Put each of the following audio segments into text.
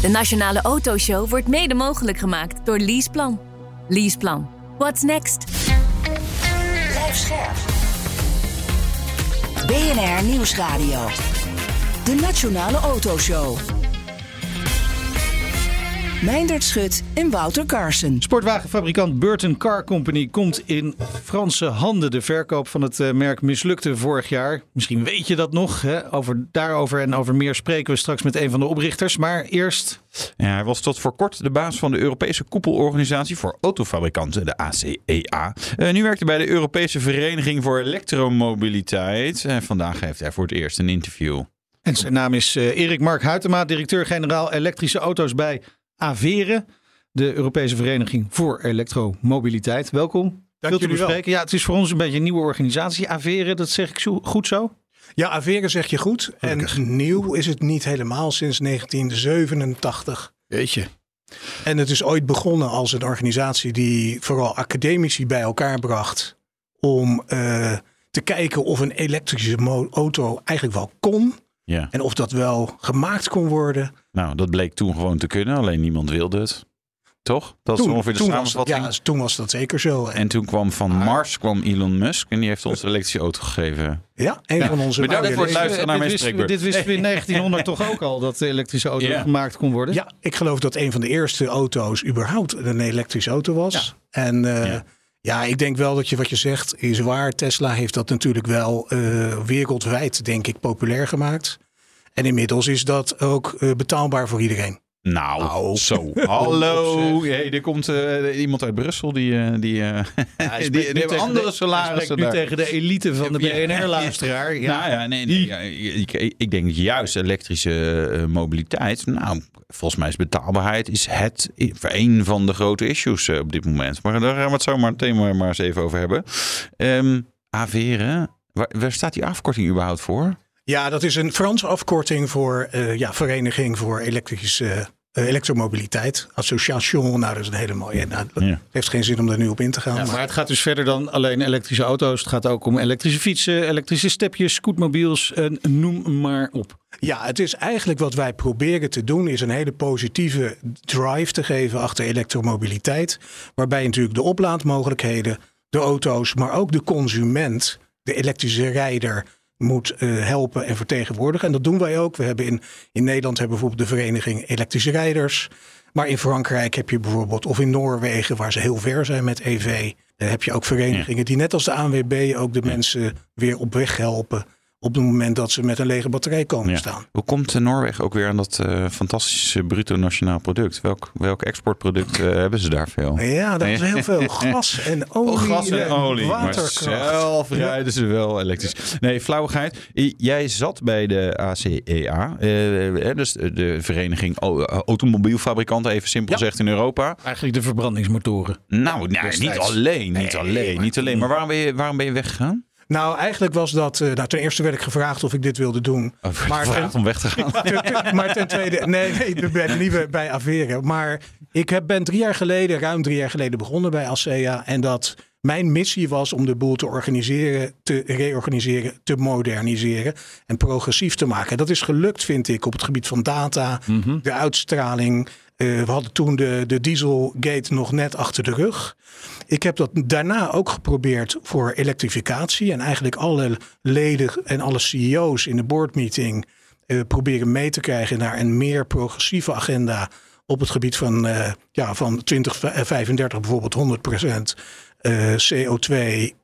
De Nationale Autoshow wordt mede mogelijk gemaakt door Leaseplan. Leaseplan. What's next? Blijf scherp. BNR Nieuwsradio. De Nationale Autoshow. Meindert Schut en Wouter Carson. Sportwagenfabrikant Burton Car Company komt in Franse handen. De verkoop van het eh, merk mislukte vorig jaar. Misschien weet je dat nog. Hè? Over, daarover en over meer spreken we straks met een van de oprichters. Maar eerst... Ja, hij was tot voor kort de baas van de Europese koepelorganisatie voor autofabrikanten, de ACEA. Uh, nu werkt hij bij de Europese Vereniging voor Elektromobiliteit. En vandaag heeft hij voor het eerst een interview. En zijn naam is uh, Erik Mark Huytema, directeur-generaal elektrische auto's bij Avere, de Europese Vereniging voor Elektromobiliteit. Welkom. Dank jullie wel. Ja, het is voor ons een beetje een nieuwe organisatie. Avere, dat zeg ik zo, goed zo? Ja, Avere zeg je goed. Gelukkig. En nieuw is het niet helemaal sinds 1987. Weet je. En het is ooit begonnen als een organisatie die vooral academici bij elkaar bracht om uh, te kijken of een elektrische auto eigenlijk wel kon. Ja. En of dat wel gemaakt kon worden. Nou, dat bleek toen gewoon te kunnen, alleen niemand wilde het. Toch? Dat toen, is ongeveer de toen samenvatting. Was, ja, toen was dat zeker zo. En, en toen kwam van Mars kwam Elon Musk en die heeft ons elektrische auto gegeven. Ja, een ja. van onze Bedankt voor het luisteren naar mijn spreekbeurt. Dit wisten we in 1900 toch ook al, dat de elektrische auto Ja. gemaakt kon worden? Ja, ik geloof dat een van de eerste auto's überhaupt een elektrische auto was. En uh, Ja. Ja. ik denk wel dat je wat je zegt is waar. Tesla heeft dat natuurlijk wel uh, wereldwijd, denk ik, populair gemaakt. En inmiddels is dat ook uh, betaalbaar voor iedereen. Nou, zo. Hallo. Hey, er komt uh, iemand uit Brussel die, uh, die, uh, Ja, die, die hebben andere salarissen. nu daar. tegen de elite van de Ja, BNR-luisteraar. Ja. Nou ja, nee, nee, ja, ik, ik denk juist elektrische mobiliteit. Nou, volgens mij is betaalbaarheid is het een van de grote issues op dit moment. Maar daar gaan we het zo maar thema maar eens even over hebben. Um, Avere, waar, waar staat die afkorting überhaupt voor? Ja, dat is een Franse afkorting voor uh, ja, Vereniging voor Elektrische uh, Elektromobiliteit. Association, nou dat is een hele mooie. Nou, dat ja. heeft geen zin om daar nu op in te gaan. Ja, maar het gaat dus verder dan alleen elektrische auto's. Het gaat ook om elektrische fietsen, elektrische stepjes, scootmobiels, en noem maar op. Ja, het is eigenlijk wat wij proberen te doen, is een hele positieve drive te geven achter elektromobiliteit. Waarbij natuurlijk de oplaadmogelijkheden, de auto's, maar ook de consument, de elektrische rijder moet uh, helpen en vertegenwoordigen. En dat doen wij ook. We hebben in, in Nederland hebben bijvoorbeeld de vereniging elektrische rijders. Maar in Frankrijk heb je bijvoorbeeld, of in Noorwegen, waar ze heel ver zijn met EV, daar heb je ook verenigingen ja. die net als de ANWB ook de ja. mensen weer op weg helpen. Op het moment dat ze met een lege batterij komen ja. staan. Hoe komt Noorwegen ook weer aan dat uh, fantastische bruto nationaal product? Welk, welk exportproduct uh, hebben ze daar veel? Ja, dat is heel veel. Gas en olie. Oh, gas en olie. Waterkracht. Maar zelf rijden ze wel elektrisch. Nee, flauwigheid. Jij zat bij de ACEA. Uh, dus de vereniging automobielfabrikanten, even simpel ja. gezegd in Europa. Eigenlijk de verbrandingsmotoren. Nou, nou niet alleen. Niet nee, alleen. Maar niet alleen. Maar waarom ben je, waarom ben je weggegaan? Nou, eigenlijk was dat. Uh, nou, ten eerste werd ik gevraagd of ik dit wilde doen. Oh, maar ten, om weg te gaan. Ten, ten, maar ten tweede, nee, nee, bij de nieuwe bij Averen. Maar ik heb, ben drie jaar geleden, ruim drie jaar geleden begonnen bij ASEA. En dat mijn missie was om de boel te organiseren, te reorganiseren, te moderniseren en progressief te maken. Dat is gelukt, vind ik, op het gebied van data, mm -hmm. de uitstraling. Uh, we hadden toen de, de Dieselgate nog net achter de rug. Ik heb dat daarna ook geprobeerd voor elektrificatie. En eigenlijk alle leden en alle CEO's in de boardmeeting uh, proberen mee te krijgen naar een meer progressieve agenda op het gebied van, uh, ja, van 2035 bijvoorbeeld 100% CO2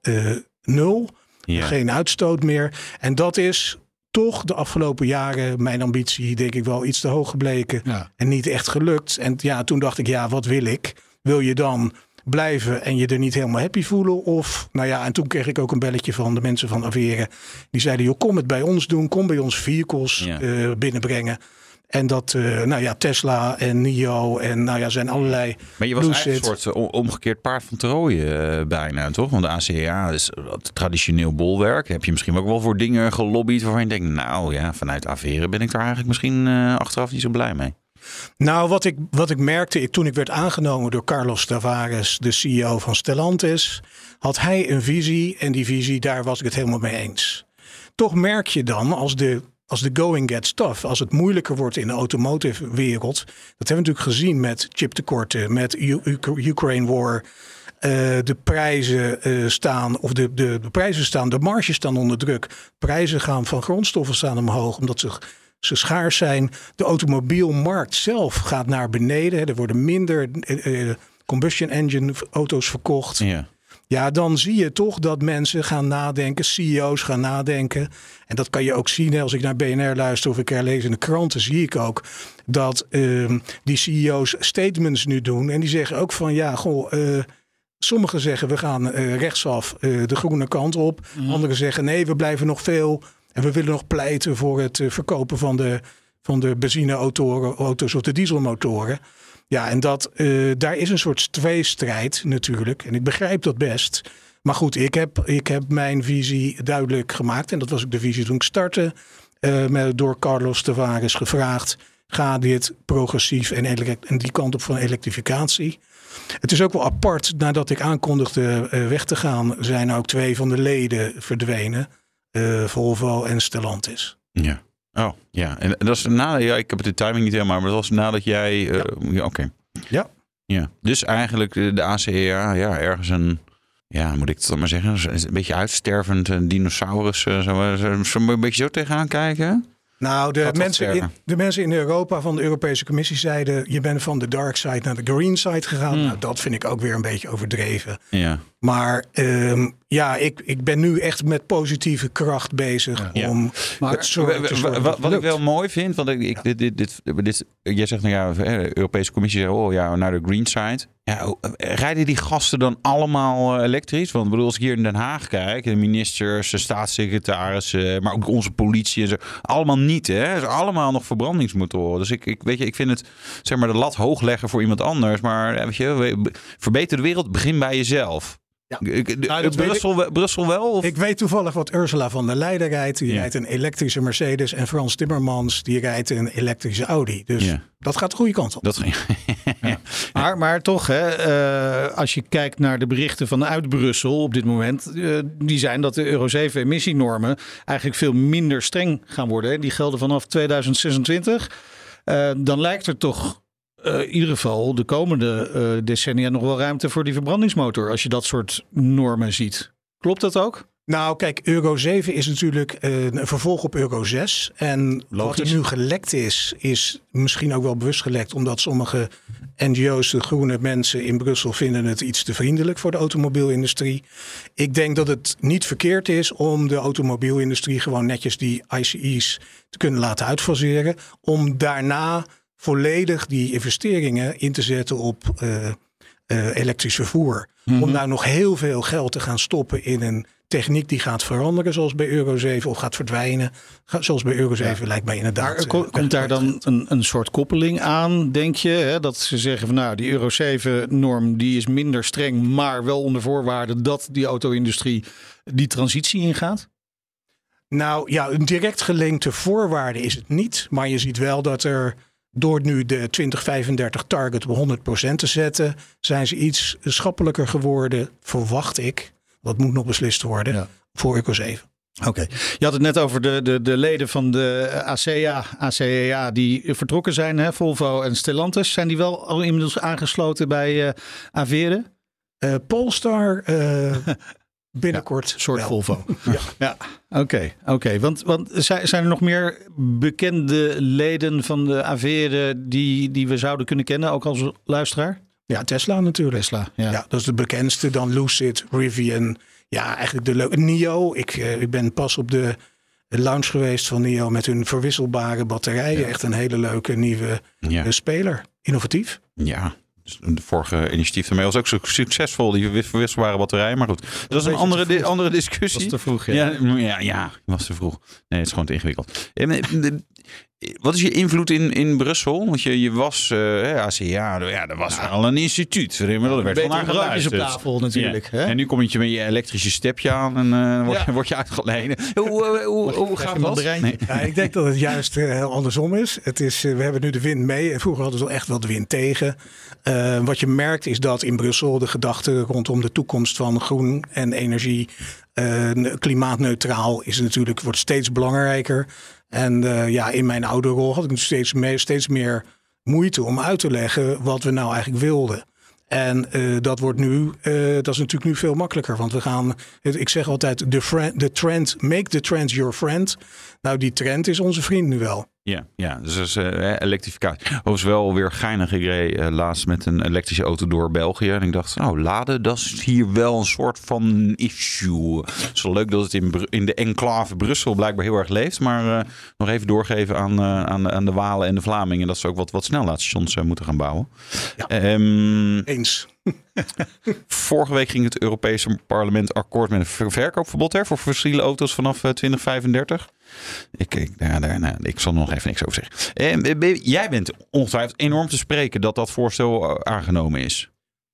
nul. Ja. Geen uitstoot meer. En dat is toch de afgelopen jaren mijn ambitie, denk ik wel, iets te hoog gebleken. Ja. En niet echt gelukt. En ja, toen dacht ik, ja, wat wil ik? Wil je dan blijven en je er niet helemaal happy voelen? Of, nou ja, en toen kreeg ik ook een belletje van de mensen van Averen. Die zeiden, joh, kom het bij ons doen. Kom bij ons vehicles ja. uh, binnenbrengen. En dat, eh, nou ja, Tesla en NIO en nou ja, zijn allerlei. Maar je was eigenlijk een soort eh, om- omgekeerd paard van Troje eh, bijna, toch? Want de ACA is wat traditioneel bolwerk. Heb je misschien ook wel voor dingen gelobbyd waarvan je denkt... nou ja, vanuit Averen ben ik daar eigenlijk misschien achteraf niet zo blij mee. Nou, wat ik, wat ik merkte ik, toen ik werd aangenomen door Carlos Tavares, de CEO van Stellantis, had hij een visie en die visie, daar was ik het helemaal mee eens. Toch merk je dan als de, als de going gets tough, als het moeilijker wordt in de automotive wereld, dat hebben we natuurlijk gezien met chiptekorten, met Ukraine war, eh, de prijzen eh, staan, of de, de, de prijzen staan, de marges staan onder druk. Prijzen gaan van grondstoffen staan omhoog, omdat ze, ze schaars zijn. De automobielmarkt zelf gaat naar beneden. hè. Er worden minder eh, combustion engine auto's verkocht. Ja, dan zie je toch dat mensen gaan nadenken, CEO's gaan nadenken. En dat kan je ook zien als ik naar BNR luister of ik er lees in de kranten, zie ik ook dat ehm, die CEO's statements nu doen. En die zeggen ook van ja, goh. eh, Sommigen zeggen we gaan eh, rechtsaf eh, de groene kant op. Anderen zeggen nee, we blijven nog veel. En we willen nog pleiten voor het verkopen van de, van de benzineauto's of de dieselmotoren. Ja, en dat, eh, daar is een soort tweestrijd natuurlijk. En ik begrijp dat best. Maar goed, ik heb, ik heb mijn visie duidelijk gemaakt. En dat was ook de visie toen ik startte. eh, met, door Carlos Tavares gevraagd. Ga dit progressief en, en die kant op van elektrificatie. Het is ook wel apart. Nadat ik aankondigde eh, weg te gaan, zijn ook twee van de leden verdwenen. Volvo en Stellantis. Ja. Oh, ja. En dat is nadat, ja, ik heb het de timing niet helemaal, maar dat was nadat jij, eh, ja, oké. Ja. Ja. Dus eigenlijk eh, de ACEA, ja, ergens een, ja, moet ik het dan maar zeggen, een beetje uitstervend een dinosaurus, eh, zo, zo, zo een beetje zo tegenaan kijken. Nou, de mensen, in, de mensen in Europa van de Europese Commissie zeiden: je bent van de dark side naar de green side gegaan. Nou, dat vind ik ook weer een beetje overdreven. Ja. Maar ehm, ja, ik, ik ben nu echt met positieve kracht bezig Ja. om Maar het zorgen te Wa- wa- zorgen wa- dat Wat het ik wel mooi vind, want ik, ik, dit, dit, dit, dit, jij zegt nou ja, de Europese Commissie zegt, oh ja, naar de green side. Ja, rijden die gasten dan allemaal eh, elektrisch? Want ik bedoel, als ik hier in Den Haag kijk, de ministers, de staatssecretarissen, maar ook onze politie en zo, allemaal niet, hè? Is allemaal nog verbrandingsmotoren. Dus ik, ik weet je, ik vind het, zeg maar, de lat hoog leggen voor iemand anders, maar eh, weet je, verbeter de wereld, begin bij jezelf. Ja. Ik- de- Nou, Brussel, wel- Brussel wel? Of? Ik weet toevallig wat Ursula van der Leyen rijdt. Die Ja. rijdt een elektrische Mercedes. En Frans Timmermans die rijdt een elektrische Audi. Dus Ja. dat gaat de goede kant op. Dat ging. Maar, maar toch, hè, eh, als je kijkt naar de berichten vanuit Brussel op dit moment, eh, die zijn dat de Euro 7 emissienormen eigenlijk veel minder streng gaan worden. hè. Die gelden vanaf 2026. Eh, dan lijkt er toch eh, in ieder geval de komende eh, decennia nog wel ruimte voor die verbrandingsmotor. Als je dat soort normen ziet. Klopt dat ook? Nou, kijk, Euro 7 is natuurlijk eh, een vervolg op Euro 6. En wat er nu gelekt is, is misschien ook wel bewust gelekt, omdat sommige NGO's, de groene mensen in Brussel, vinden het iets te vriendelijk voor de automobielindustrie. Ik denk dat het niet verkeerd is om de automobielindustrie gewoon netjes die ICE's te kunnen laten uitfaseren. Om daarna volledig die investeringen in te zetten op eh, eh, elektrisch vervoer. Om daar nog heel veel geld te gaan stoppen in een techniek die gaat veranderen, zoals bij Euro 7, of gaat verdwijnen. Zoals bij Euro 7 lijkt mij inderdaad. Maar eh, ko- komt daar dan een, een soort koppeling aan, denk je? Hè? Dat ze zeggen van nou, die Euro 7-norm die is minder streng, maar wel onder voorwaarde dat die auto-industrie die transitie ingaat? Nou ja, een direct gelinkte voorwaarde is het niet. Maar je ziet wel dat er door nu de 2035 target op 100% te zetten, zijn ze iets schappelijker geworden, verwacht ik. Dat moet nog beslist worden Ja. voor Euro 7. Oké. Je had het net over de, de, de leden van de ACEA, ACEA die vertrokken zijn, hè? Volvo en Stellantis. Zijn die wel al inmiddels aangesloten bij eh Avere? Eh, Polestar eh, binnenkort. soort wel. Volvo. Ja. Ja, oké. oké. Want, want zijn, zijn er nog meer bekende leden van de Avere die, die we zouden kunnen kennen, ook als luisteraar? ja, Tesla natuurlijk. Tesla, Ja. ja. dat is de bekendste. Dan Lucid, Rivian. Ja, eigenlijk de leuke. NIO. Ik, eh, ik ben pas op de launch geweest van NIO met hun verwisselbare batterijen. Echt een hele leuke nieuwe Ja. eh, speler. Innovatief. Ja, de vorige initiatief ermee was ook zo succesvol, die wis- verwisselbare batterij. Maar goed, dat is een andere, di- andere Dat discussie. is te vroeg, ja. Ja, ja, was te vroeg. Nee, het is gewoon te ingewikkeld. En, eh, de- wat is je invloed in, in Brussel? Want je, je was uh, hè, ACA, ja, er was al een instituut. Er werd van broodjes op tafel natuurlijk. Ja. Hè? En nu kom je met je elektrische stepje aan en uh, word, je, word je uitgeleid. Hoe, hoe, hoe, hoe gaat dat? Nee. Ja, ik denk dat het juist uh, heel andersom is. Het is we hebben nu de wind mee. En vroeger hadden we echt wel de wind tegen. Wat je merkt is dat in Brussel de gedachte rondom de toekomst van groen en energie klimaatneutraal is natuurlijk, wordt steeds belangrijker. En uh, ja, in mijn oude rol had ik steeds, meer, steeds meer moeite om uit te leggen wat we nou eigenlijk wilden. En dat wordt nu, dat is natuurlijk nu veel makkelijker. Want we gaan, ik zeg altijd, de trend, make the trend your friend. Nou, die trend is onze vriend nu wel. Ja, ja dus dat is uh, elektrificatie. Overigens wel weer geinig. Ik reed uh, laatst met een elektrische auto door België. En ik dacht, nou, laden, dat is hier wel een soort van issue. Het is wel leuk dat het in, in de enclave Brussel blijkbaar heel erg leeft. Maar uh, nog even doorgeven aan, aan, aan de Walen en de Vlamingen... dat ze ook wat, wat snelheidsstations moeten gaan bouwen. Ja. Um, Eens. Vorige week ging het Europese parlement akkoord met een verkoopverbod hè, voor fossiele auto's vanaf 2035. Ik, ik, nou, nou, ik zal er nog even niks over zeggen. Eh, jij bent ongetwijfeld enorm te spreken dat dat voorstel aangenomen is.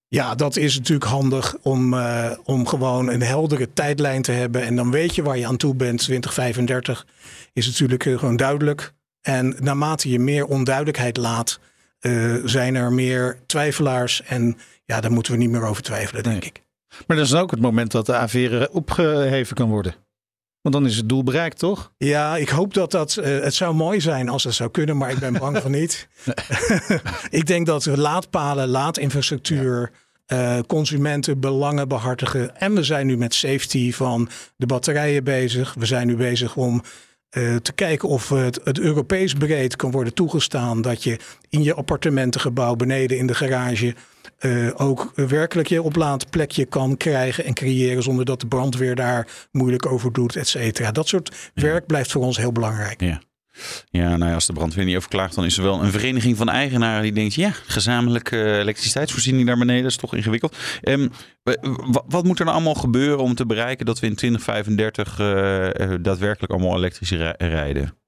Ja, dat is natuurlijk handig om, om gewoon een heldere tijdlijn te hebben. En dan weet je waar je aan toe bent. 2035 is natuurlijk gewoon duidelijk. En naarmate je meer onduidelijkheid laat, uh, zijn er meer twijfelaars. En ja, daar moeten we niet meer over twijfelen, denk Nee. ik. Maar dat is dan ook het moment dat de A4 opgeheven kan worden. Want dan is het doel bereikt, toch? Ja, ik hoop dat dat. Uh, het zou mooi zijn als dat zou kunnen, maar ik ben bang van niet. ik denk dat we laadpalen, laadinfrastructuur. Uh, consumenten belangen behartigen. En we zijn nu met safety van de batterijen bezig. We zijn nu bezig om uh, te kijken of het, het Europees breed kan worden toegestaan. Dat je in je appartementengebouw beneden in de garage uh, ook werkelijk je oplaadplekje kan krijgen en creëren zonder dat de brandweer daar moeilijk over doet, et cetera. Dat soort werk blijft voor ons heel belangrijk. Ja. Ja, nou ja, als de brandweer niet overklaagt, dan is er wel een vereniging van eigenaren die denkt: ja, gezamenlijke uh, elektriciteitsvoorziening daar beneden is toch ingewikkeld. Um, wat moet er nou allemaal gebeuren om te bereiken dat we in 2035 uh, daadwerkelijk allemaal elektrisch rijden?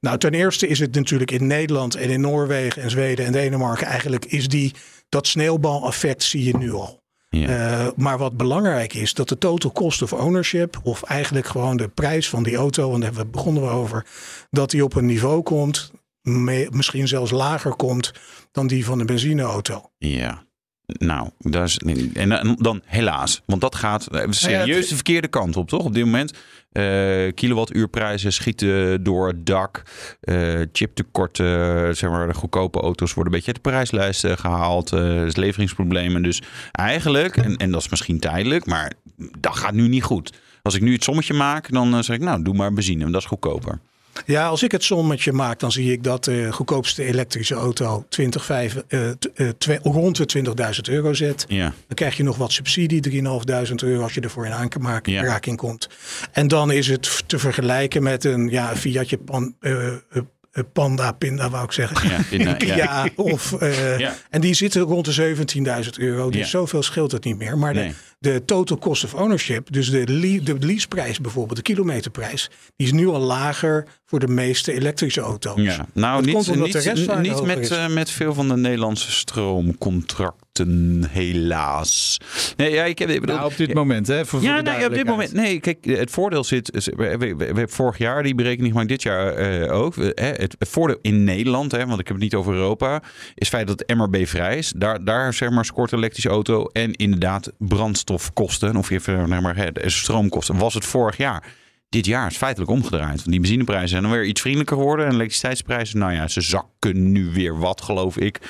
Nou, ten eerste is het natuurlijk in Nederland en in Noorwegen en Zweden en Denemarken eigenlijk is die dat sneeuwbaleffect zie je nu al. Ja. Uh, maar wat belangrijk is, dat de total cost of ownership, of eigenlijk gewoon de prijs van die auto, want daar begonnen we over, dat die op een niveau komt, mee, misschien zelfs lager komt dan die van een benzineauto. Ja. Nou, dat is, en dan, dan helaas, want dat gaat serieus de verkeerde kant op, toch? Op dit moment. Uh, kilowattuurprijzen schieten door het dak. Uh, chiptekorten, zeg maar, de goedkope auto's worden een beetje uit de prijslijst gehaald. Uh, dus leveringsproblemen. Dus eigenlijk, en, en dat is misschien tijdelijk, maar dat gaat nu niet goed. Als ik nu het sommetje maak, dan zeg ik, nou, doe maar benzine, dat is goedkoper. Ja, als ik het sommetje maak, dan zie ik dat de goedkoopste elektrische auto 20, 5, uh, rond de 20.000 euro zet. Ja. Dan krijg je nog wat subsidie, 3.500 euro als je ervoor in aanraking ja. komt. En dan is het te vergelijken met een ja, Fiatje pan, uh, Panda, Pinda wou ik zeggen. Ja, pinda, ja. ja of, uh, ja. En die zitten rond de 17.000 euro. Dus zoveel scheelt het niet meer. Maar Nee. de, de total cost of ownership, dus de, le- de leaseprijs bijvoorbeeld, de kilometerprijs, die is nu al lager voor de meeste elektrische auto's. Ja, nou Dat niet, niet, niet met, eh, met veel van de Nederlandse stroomcontracten, helaas. Nee, ja, ik heb, ik bedoel, Nou, op dit moment, hè? Voor, ja, nee, op dit moment. Nee, kijk, het voordeel zit. is- We, we, we- we hebben vorig jaar die berekening gemaakt, dit jaar eh, ook. Hè, het, het voordeel in Nederland, hè, want ik heb het niet over Europa, is het feit dat het MRB vrij is. Daar, daar zeg maar, scoort elektrische auto. En inderdaad, brandstofkosten, of even zeg maar, stroomkosten, was het vorig jaar. Dit jaar is feitelijk omgedraaid. Want die benzineprijzen zijn dan weer iets vriendelijker geworden. En elektriciteitsprijzen, nou ja, ze zakken nu weer wat, geloof ik.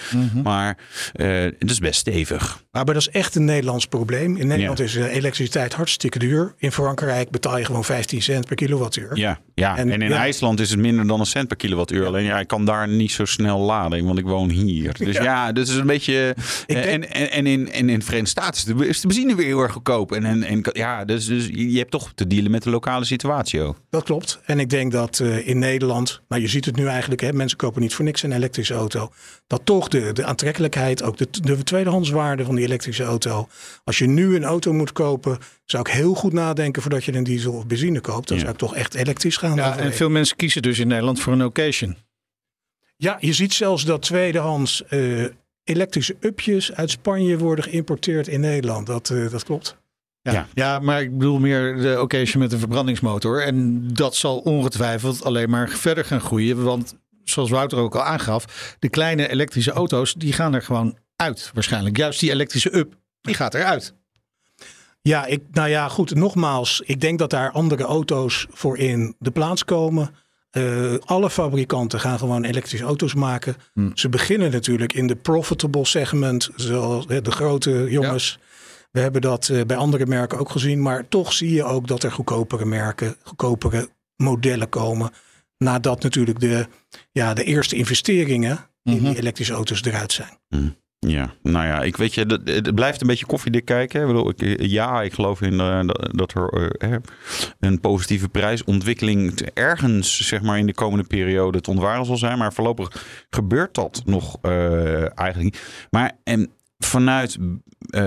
Maar eh, het is best stevig. Maar dat is echt een Nederlands probleem. In Nederland Ja. is eh, elektriciteit hartstikke duur. In Frankrijk betaal je gewoon 15 cent per kilowattuur. Ja, ja. En, En- in ja. IJsland is het minder dan een cent per kilowattuur. Alleen ja, ik kan daar niet zo snel laden, want ik woon hier. Dus ja, dus is een beetje. Ik en, denk- en, en, in, en in de Verenigde Staten is de, benzine weer heel erg goedkoop. En, en, en ja, dus, dus je hebt toch te dealen met de lokale situatie ook. Dat klopt. En ik denk dat eh, in Nederland, nou je ziet het nu eigenlijk, hè, mensen kopen niet voor niks een elektrische auto. Dat toch de, de aantrekkelijkheid, ook de, de tweedehandswaarde van die elektrische auto. Als je nu een auto moet kopen, zou ik heel goed nadenken voordat je een diesel of benzine koopt. Dan Ja. zou ik toch echt elektrisch gaan. Ja, en veel mensen kiezen dus in Nederland voor een occasion. Ja, je ziet zelfs dat tweedehands eh, elektrische upjes uit Spanje worden geïmporteerd in Nederland. Dat, eh, dat klopt. Ja. Ja. ja. maar ik bedoel meer de occasion met een verbrandingsmotor. En dat zal ongetwijfeld alleen maar verder gaan groeien. Want zoals Wouter ook al aangaf, de kleine elektrische auto's die gaan er gewoon uit waarschijnlijk. Juist die elektrische up, die gaat eruit. Ja, ik, nou ja, goed. Nogmaals, ik denk dat daar andere auto's voor in de plaats komen. Eh, alle fabrikanten gaan gewoon elektrische auto's maken. Ze beginnen natuurlijk in de profitable segment, zoals hè, de grote jongens. We hebben dat eh, bij andere merken ook gezien. Maar toch zie je ook dat er goedkopere merken, goedkopere modellen komen. Nadat natuurlijk de, ja, de eerste investeringen in die elektrische auto's eruit zijn. Ja, nou ja, ik weet je, het blijft een beetje koffiedik kijken. Ik bedoel, ik, ja, ik geloof in eh, dat- er eh, een positieve prijsontwikkeling ergens, zeg maar, in de komende periode te ontwaren zal zijn. Maar voorlopig gebeurt dat nog eh, eigenlijk niet. Maar en vanuit eh,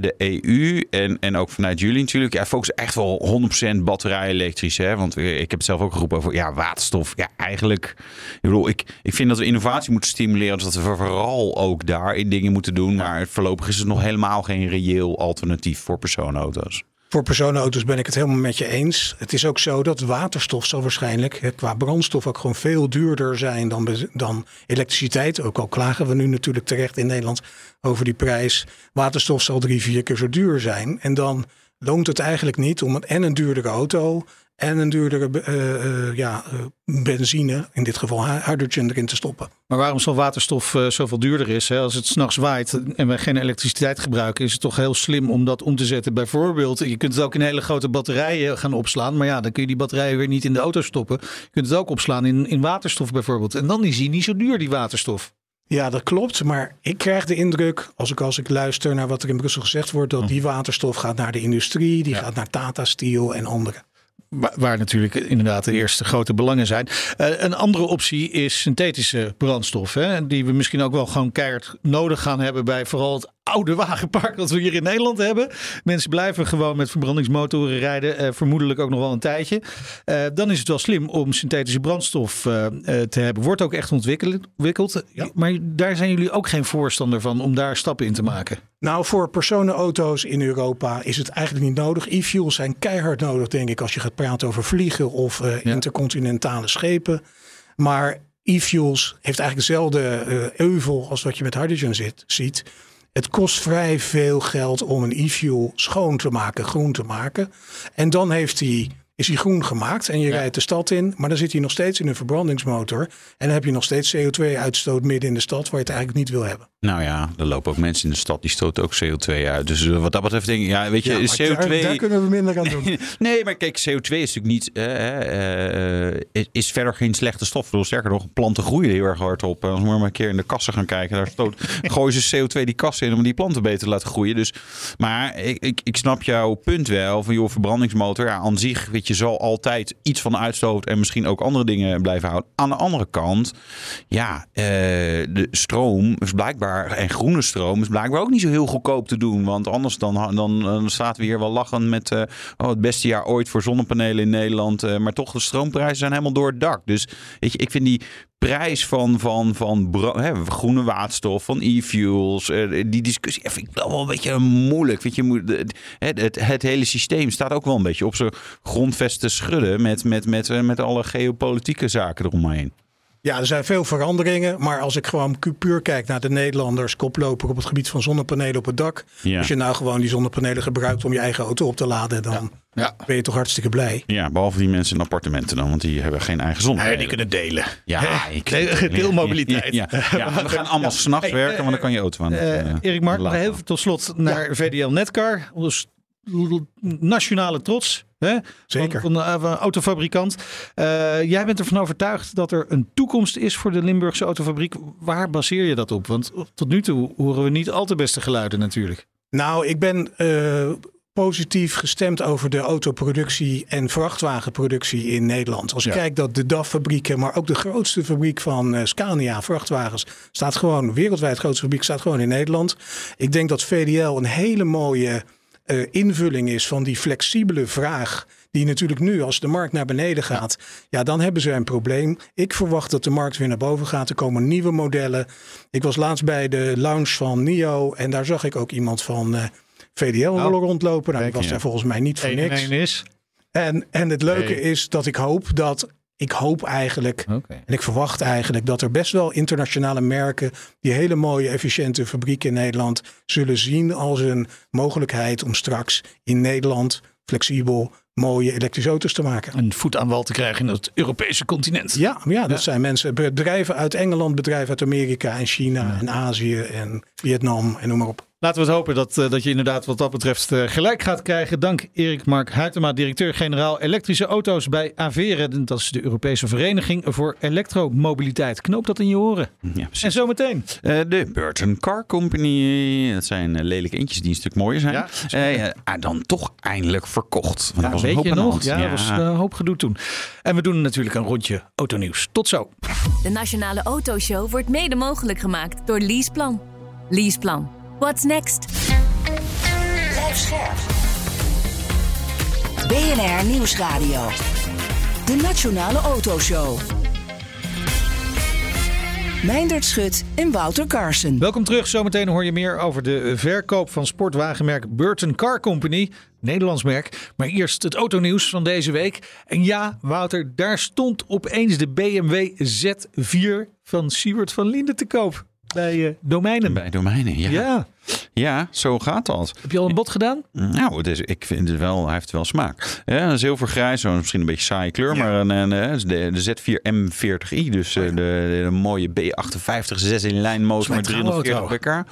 de EU en, en ook vanuit jullie natuurlijk, ja, focussen echt wel 100% batterij elektrisch. Hè? Want eh, ik heb het zelf ook geroepen over ja, waterstof. Ja, eigenlijk. Ik bedoel, ik, ik vind dat we innovatie moeten stimuleren. Dus dat we vooral ook daarin dingen moeten doen. Maar voorlopig is het nog helemaal geen reëel alternatief voor personenauto's. Voor personenauto's ben ik het helemaal met je eens. Het is ook zo dat waterstof zal waarschijnlijk qua brandstof ook gewoon veel duurder zijn dan, dan elektriciteit. Ook al klagen we nu natuurlijk terecht in Nederland over die prijs. Waterstof zal drie, vier keer zo duur zijn. En dan loont het eigenlijk niet om een, en een duurdere auto en een duurdere eh, ja, eh, benzine, in dit geval hy- hydrogen, erin te stoppen. Maar waarom zal waterstof zoveel duurder is? Hè? Als het s'nachts waait en we geen elektriciteit gebruiken, is het toch heel slim om dat om te zetten. Bijvoorbeeld, je kunt het ook in hele grote batterijen gaan opslaan. Maar ja, dan kun je die batterijen weer niet in de auto stoppen. Je kunt het ook opslaan in, in waterstof bijvoorbeeld. En dan is die niet zo duur, die waterstof. Ja, dat klopt. Maar ik krijg de indruk, als ik, als ik luister naar wat er in Brussel gezegd wordt, dat die waterstof gaat naar de industrie, die gaat naar Tata Steel en anderen. Wa- Waar natuurlijk inderdaad de eerste grote belangen zijn. Eh, een andere optie is synthetische brandstof. Hè, die we misschien ook wel gewoon keihard nodig gaan hebben bij vooral het oude wagenpark dat we hier in Nederland hebben. Mensen blijven gewoon met verbrandingsmotoren rijden, eh, vermoedelijk ook nog wel een tijdje. Eh, dan is het wel slim om synthetische brandstof eh, te hebben. Wordt ook echt ontwikkeld. ontwikkeld. Maar daar zijn jullie ook geen voorstander van om daar stappen in te maken. Nou, voor personenauto's in Europa is het eigenlijk niet nodig. E-fuels zijn keihard nodig, denk ik, als je gaat praten over vliegen of Ja. intercontinentale schepen. Maar e-fuels heeft eigenlijk dezelfde euvel als wat je met hydrogen zit, ziet. Het kost vrij veel geld om een e-fuel schoon te maken, groen te maken. En dan heeft hij, is hij groen gemaakt en je rijdt de stad in. Maar dan zit hij nog steeds in een verbrandingsmotor. En dan heb je nog steeds CO2-uitstoot midden in de stad waar je het eigenlijk niet wil hebben. Nou ja, er lopen ook mensen in de stad die stoten ook CO2 uit. Dus eh, wat dat betreft denk ik, ja, weet je, Ja, maar CO2... Daar, daar kunnen we minder aan doen. Nee, maar kijk, CO2 is natuurlijk niet. eh, eh, is, is verder geen slechte stof. Ik bedoel, sterker nog, planten groeien heel erg hard op. Als we maar een keer in de kassen gaan kijken, daar stoot, gooien ze CO2 die kassen in om die planten beter te laten groeien. Dus, maar ik, ik, ik snap jouw punt wel. Van joh, verbrandingsmotor, ja, aan zich, weet je, zal altijd iets van uitstoot en misschien ook andere dingen blijven houden. Aan de andere kant, ja, eh, de stroom is blijkbaar, en groene stroom is blijkbaar ook niet zo heel goedkoop te doen. Want anders dan, dan, dan staat we hier wel lachen met eh, oh, het beste jaar ooit voor zonnepanelen in Nederland. eh, maar toch, de stroomprijzen zijn helemaal door het dak. Dus weet je, ik vind die prijs van, van, van hè, groene waterstof, van e-fuels, eh, die discussie vind ik wel een beetje moeilijk. Weet je, het, het, het hele systeem staat ook wel een beetje op zijn grondvest te schudden met, met, met, eh, met alle geopolitieke zaken eromheen. Ja, er zijn veel veranderingen. Maar als ik gewoon pu- puur kijk naar de Nederlanders, koploper op het gebied van zonnepanelen op het dak. Ja. Als je nou gewoon die zonnepanelen gebruikt om je eigen auto op te laden, dan Ja. ben je toch hartstikke blij. Ja, behalve die mensen in appartementen dan, want die hebben geen eigen zon. die kunnen delen. Ja, ik, deelmobiliteit. Ja, ja, ja. we gaan allemaal s'nachts Hey, werken, want dan kan je auto aan. het, Eh, eh, Erik Mark, even tot slot naar VDL Netcar. Ons nationale trots. Hè? Zeker. Van, van, de autofabrikant. Eh, jij bent ervan overtuigd dat er een toekomst is voor de Limburgse autofabriek. Waar baseer je dat op? Want tot nu toe horen we niet al te beste geluiden natuurlijk. Nou, ik ben eh, positief gestemd over de autoproductie en vrachtwagenproductie in Nederland. Als ik Ja. kijk dat de DAF-fabrieken, maar ook de grootste fabriek van eh, Scania vrachtwagens, staat gewoon, wereldwijd grootste fabriek, staat gewoon in Nederland. Ik denk dat VDL een hele mooie eh, invulling is van die flexibele vraag die natuurlijk nu, als de markt naar beneden gaat, ja, dan hebben ze een probleem. Ik verwacht dat de markt weer naar boven gaat. Er komen nieuwe modellen. Ik was laatst bij de launch van NIO en daar zag ik ook iemand van eh, VDL Oh. rondlopen. Nou, die was daar volgens mij niet voor 1 niks. en 1 is. En, en het leuke Nee. is dat ik hoop dat. Ik hoop eigenlijk. En ik verwacht eigenlijk dat er best wel internationale merken. die hele mooie, efficiënte fabrieken in Nederland. zullen zien als een mogelijkheid om straks in Nederland. flexibel mooie elektrische auto's te maken. Een voet aan wal te krijgen in het Europese continent. Ja, ja, dat zijn mensen, bedrijven uit Engeland, bedrijven uit Amerika en China en Azië en Vietnam en noem maar op. Laten we het hopen dat, eh, dat je inderdaad wat dat betreft eh, gelijk gaat krijgen. Dank Erik Mark Huytema, directeur-generaal elektrische auto's bij Avere. Dat is de Europese Vereniging voor Elektromobiliteit. Knoop dat in je oren. Ja, precies. En zometeen. Eh, de Burton Car Company. Dat zijn lelijke eentjes die een stuk mooier zijn. Ja, ja, dan toch eindelijk verkocht. Want er was een weet hoop je nog? Ja, er was een hoop gedoe toen. En we doen natuurlijk een rondje autonieuws. Tot zo. De Nationale Autoshow wordt mede mogelijk gemaakt door Leaseplan. Leaseplan. What's next? Blijf scherp. BNR Nieuwsradio. De Nationale Autoshow. Meindert Schut en Wouter Carson. Welkom terug. Zometeen hoor je meer over de verkoop van sportwagenmerk Burton Car Company. Nederlands merk. Maar eerst het autonieuws van deze week. En ja, Wouter, daar stond opeens de BMW Z4 van Siewert van Linden te koop. Bij eh, Domeinen. Bij domeinen, ja. ja. ja. zo gaat dat. Heb je al een bod gedaan? Nou, het is, ik vind het wel, hij heeft wel smaak. Ja, een zilvergrijs, zo misschien een beetje saaie kleur, maar een, een, eh, de, de Z4 M40i, dus Oh eh, de, de mooie B58 6 in lijn motor met Zo'n trouwe 340 pk.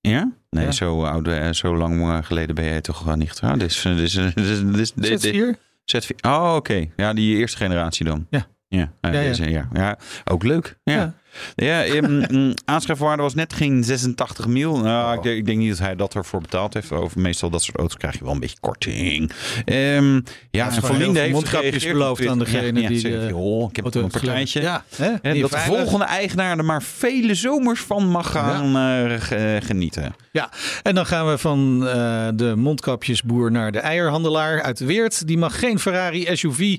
Ja? Nee, Ja. Zo, oud, eh, zo lang eh, geleden ben je toch wel niet getrouwd. Dit is, dit is, dit is, dit is, dit is- Z4? Z4. Oh, oké. Ja, die eerste generatie dan. Ja. Ja, ja, Ja, ja. deze, ja. ja. ook leuk. Ja. Ja. Ehm, mm, aanschafwaarde was net geen 86 mil. Nou, Oh. ik, denk, ik denk niet dat hij dat ervoor betaald heeft. Over meestal dat soort auto's krijg je wel een beetje korting. Ehm, ja, en Van Linde heeft mondkapjes beloofd aan degene ja, die zeg, joh, ik heb een partijtje. Ja, hè? En dat de volgende eigenaar er maar vele zomers van mag gaan eh, ge- genieten. Ja, en dan gaan we van eh, de mondkapjesboer naar de eierhandelaar uit Weert. Die mag geen Ferrari SUV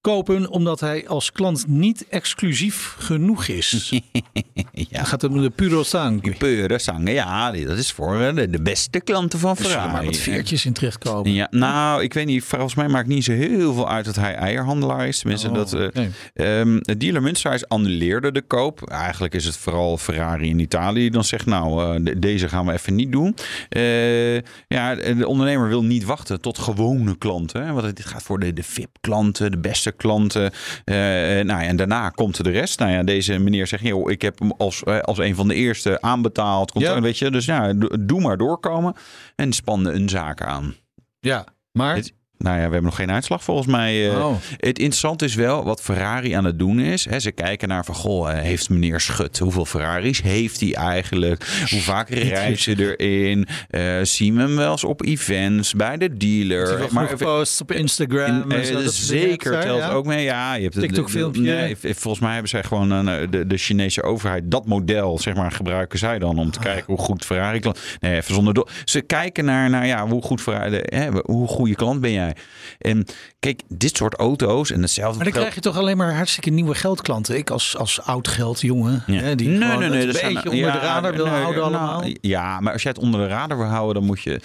kopen omdat hij als klant niet exclusief genoeg is. ja. Dan gaat het om de Puro Sang. Die peuren, zangen, ja, dat is voor eh, de, de beste klanten van Er Ferrari. maar wat veertjes in terechtkomen. Ja, nou, ik weet niet. Volgens mij maakt niet zo heel veel uit dat hij eierhandelaar is. Tenminste, Oh, dat, eh, nee. ehm, de dealer Münsterhuis annuleerde de koop. Eigenlijk is het vooral Ferrari in Italië die dan zegt... nou, eh, de- deze gaan we even niet doen. Ja, de ondernemer wil niet wachten tot gewone klanten. Hè, want dit gaat voor de, de VIP-klanten, de beste klanten. Eh, nou ja, en daarna komt de rest. Nou ja, deze meneer zegt... Joh, ik heb hem als, eh, als een van de eerste aanbetaald. Ja. weet je, dus ja, do- doe maar doorkomen. En spande een zaak aan. Ja, maar... Het- Nou ja, we hebben nog geen uitslag volgens mij. eh. Oh. Het interessante is wel wat Ferrari aan het doen is. Hè, ze kijken naar van, goh, eh, heeft meneer Schut, hoeveel Ferraris heeft hij eigenlijk? Hoe vaak rijdt ze erin? Eh zien we hem wel eens op events, bij de dealer? maar posts op Instagram. in- zeker telt ja. ook mee. Ja, je hebt het- TikTok-filmpje. Nee, volgens mij hebben zij gewoon een, de, de Chinese overheid dat model, zeg maar, gebruiken zij dan Ah. om te kijken hoe goed Ferrari klant. Nee, even zonder. Ze kijken naar, naar ja, hoe goed Ferrari, hè, hoe goede klant ben jij? En kijk, dit soort auto's en hetzelfde. Maar dan krijg je toch alleen maar hartstikke nieuwe geldklanten. Ik als, als oud geldjongen, Ja. hè, die nee, nee, nee, een zijn- beetje onder ja, de radar wil nee, houden nou, allemaal. Ja, maar als jij het onder de radar wil houden, dan moet je...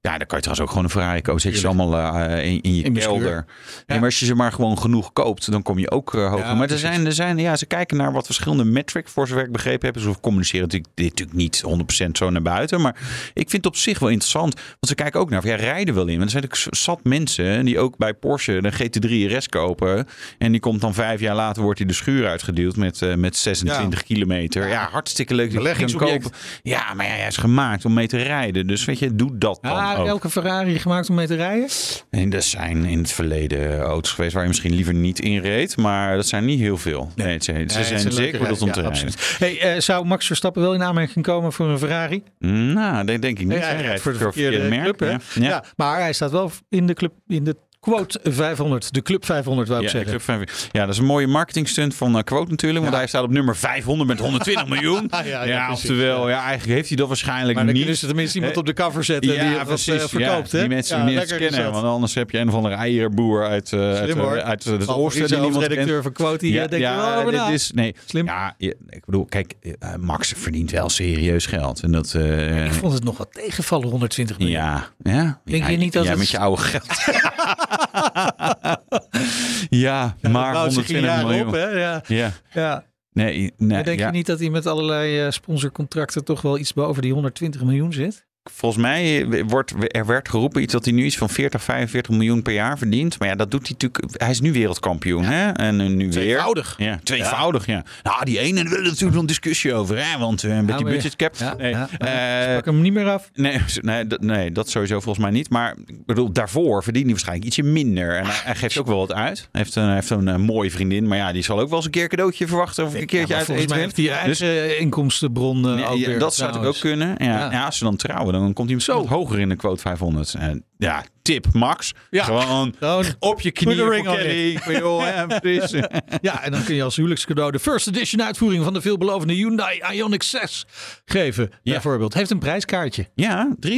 Ja, dan kan je trouwens ook gewoon een Ferrari kopen. Zet je ze allemaal eh, in, in je In kelder. Nee, maar als je ze maar gewoon genoeg koopt, dan kom je ook eh, hoger. Maar er zijn, er zijn, ja, ze kijken naar wat verschillende metrics, voor zover ik begrepen heb. Ze communiceren natuurlijk, dit natuurlijk niet 100% zo naar buiten. Maar ik vind het op zich wel interessant. Want ze kijken ook naar, ja, rijden wel in. Want er zijn natuurlijk zat mensen die ook bij Porsche de GT3 RS kopen. En die komt dan vijf jaar later, wordt hij de schuur uitgedeeld met, eh, met 26 kilometer. Ja, hartstikke leuk. dat Beleggingsobject. kopen. Ja, maar ja, hij is gemaakt om mee te rijden. Dus weet je, doe dat dan ook. elke Ferrari gemaakt om mee te rijden? En er zijn in het verleden auto's geweest waar je misschien liever niet in reed. Maar dat zijn niet heel veel. Nee, ze Nee, zijn een zeker bedoeld om te rijden. Hey, eh, zou Max Verstappen wel in aanmerking komen voor een Ferrari? Nou, dat denk ik niet. hij rijdt voor de verkeerde club, hè? Ja. Ja. Ja. maar hij staat wel in de club, in de Quote 500, de Club 500 wou ik Ja, zeggen. Club 500. ja, dat is een mooie marketing stunt van eh, Quote natuurlijk. Want hij staat op nummer 500 met 120 miljoen. Ja, Ja, ja, oftewel, ja, eigenlijk heeft hij dat waarschijnlijk Maar dan niet. kunnen ze tenminste iemand op de cover zetten die ja, het wat, precies. eh, verkoopt. ja, hè? die mensen Ja, die niet kennen. Want anders heb je een of andere eierboer uit, eh uit, eh, uit het Behalve oosten die niemand hoofdredacteur kent. van Quote, die eh, denkt er wel dit is nee. Slim. Ja, ik bedoel, kijk, eh, Max verdient wel serieus geld. En dat, eh, Ik vond het nog wat tegenvallen, 120 miljoen. ja, ja. Denk ja, je niet dat ja, met je oude geld. ja, maar in 120 jaren miljoen. op, hè? Ja. Ja, ja. nee, nee denk ja. je niet dat hij met allerlei eh, sponsorcontracten toch wel iets boven die 120 miljoen zit? Volgens mij wordt, er werd geroepen iets dat hij nu iets van 40, 45 miljoen per jaar verdient. Maar ja, dat doet hij natuurlijk. Hij is nu wereldkampioen, hè? En eh, nu Tweevoudig. weer. Ja, tweevoudig, ja. Nou, die ene willen natuurlijk nog een discussie over, hè? Want eh, met Ja, die maar- budgetcap. Ja, nee, ja, eh, Pak hem niet meer af. Nee, nee, dat, nee, dat sowieso volgens mij niet. Maar ik bedoel, daarvoor verdient hij waarschijnlijk ietsje minder. En hij, hij geeft ook wel wat uit. Hij heeft een, heeft een eh, mooie vriendin. Maar ja, die zal ook wel eens een keer een cadeautje verwachten. Of een keertje Ja, uit maar volgens mij eten. heeft hij Dus- inkomstenbron eh, ook ja, weer. dat zou natuurlijk ook kunnen. Ja, Ja. ja. als ze dan trouwen, dan komt hij misschien Zo. hoger in de quote 500. En ja, tip Max. Ja. Gewoon op je knieën voor Kelly. Ja. Ja, en dan kun je als huwelijkscadeau de first edition uitvoering van de veelbelovende Hyundai Ioniq 6 geven. Bijvoorbeeld. Heeft een prijskaartje. Ja, 63.000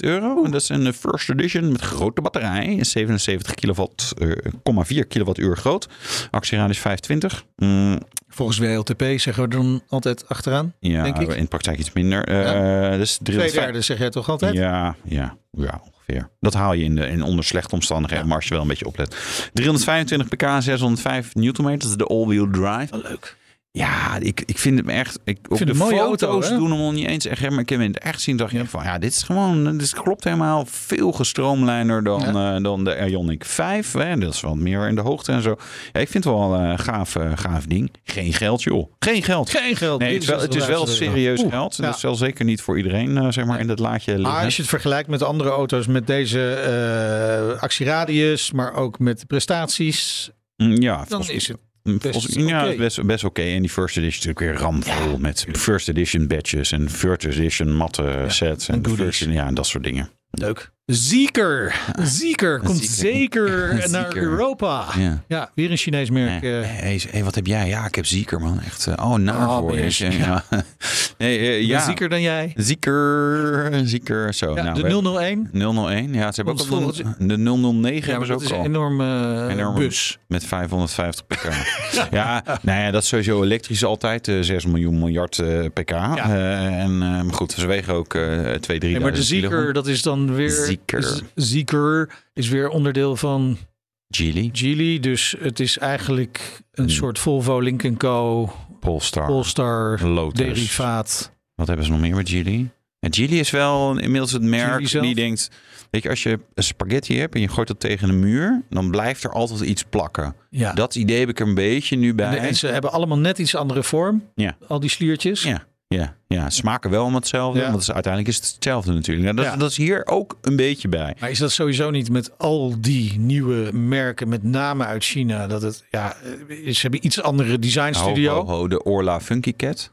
euro. En dat is een eh, first edition met grote batterij. 77 kilowatt, eh, 0,4 kilowattuur groot. Actieradius 25. Mm, Volgens WLTP zeggen we dan altijd achteraan. ja, Denk ik. in de praktijk iets minder. Eh dus Twee 350 derde zeg jij toch altijd? Ja, ja, ja, ongeveer. Dat haal je in, de, in onder slechte omstandigheden, maar als je wel een beetje oplet. 325 pk, 605 newtonmeter, dat is de all-wheel drive. leuk. Ja, ik, ik vind hem echt... Ik, op vind de foto's auto, doen hem al niet eens echt, maar ik heb hem in het echt zien, dacht ik van, ja, dit is gewoon, dit klopt helemaal veel gestroomlijnder dan, eh, dan de Ioniq 5. Hè. Dat is wat meer in de hoogte en zo. Ja, ik vind het wel een gaaf, eh, gaaf ding. Geen geld, joh. Geen geld. Geen geld. Nee, het is wel, het is wel 63.000 euro. serieus Oeh, geld. ja. Dat is wel zeker niet voor iedereen, eh, zeg maar, in dat laadje liggen. Maar als je het vergelijkt met andere auto's met deze eh, actieradius, maar ook met prestaties, Mm, Ja, dan is het best volgens- ja, best, best oké. En die first edition is natuurlijk weer ramvol met first edition badges en first edition matte sets en, en first, ja, en dat soort dingen. leuk. Zieker. Zieker komt Zieker. zeker naar. Europa. Ja. Ja, weer een Chinees merk. Hey, eh, hey, hey, wat heb jij? Ja, ik heb zieker, man. Echt. eh, oh, naar Oh, voor je? Ja. Nee, eh, ja. ja. Zieker dan jij. Zieker, zieker. Zo, Ja, nou, de we- 001. 001. Ja, ze hebben ook al de 009 Ja, hebben maar ze dat ook is een al. enorme, Enorme bus. Met 550 pk. ja, nou ja, dat is sowieso elektrisch altijd. eh 6 miljoen miljard eh, pk. Eh, en, eh, maar goed, ze wegen ook eh 2, 3 Ja, maar de Zieker, dat is dan weer... Zieker. Is weer onderdeel van Geely, Geely. Dus het is eigenlijk een Hmm. soort Volvo, Lincoln Co, Polestar, Polestar, Lotus. derivaat. Wat hebben ze nog meer met Geely? En Geely is wel inmiddels het merk die denkt... Weet je, als je een spaghetti hebt en je gooit dat tegen een muur... dan blijft er altijd iets plakken. Ja. Dat idee heb ik er een beetje nu bij. En ze hebben allemaal net iets andere vorm. Ja. Al die sliertjes. Ja, ja, ja, smaken wel om hetzelfde. Ja. Want het is, uiteindelijk is het hetzelfde natuurlijk. Nou, dat, Ja. dat is hier ook een beetje bij. Maar is dat sowieso niet met al die nieuwe merken, met name uit China, dat het, ja, eh, ze hebben iets andere designstudio. Ho, ho, ho, de Orla Funky Cat.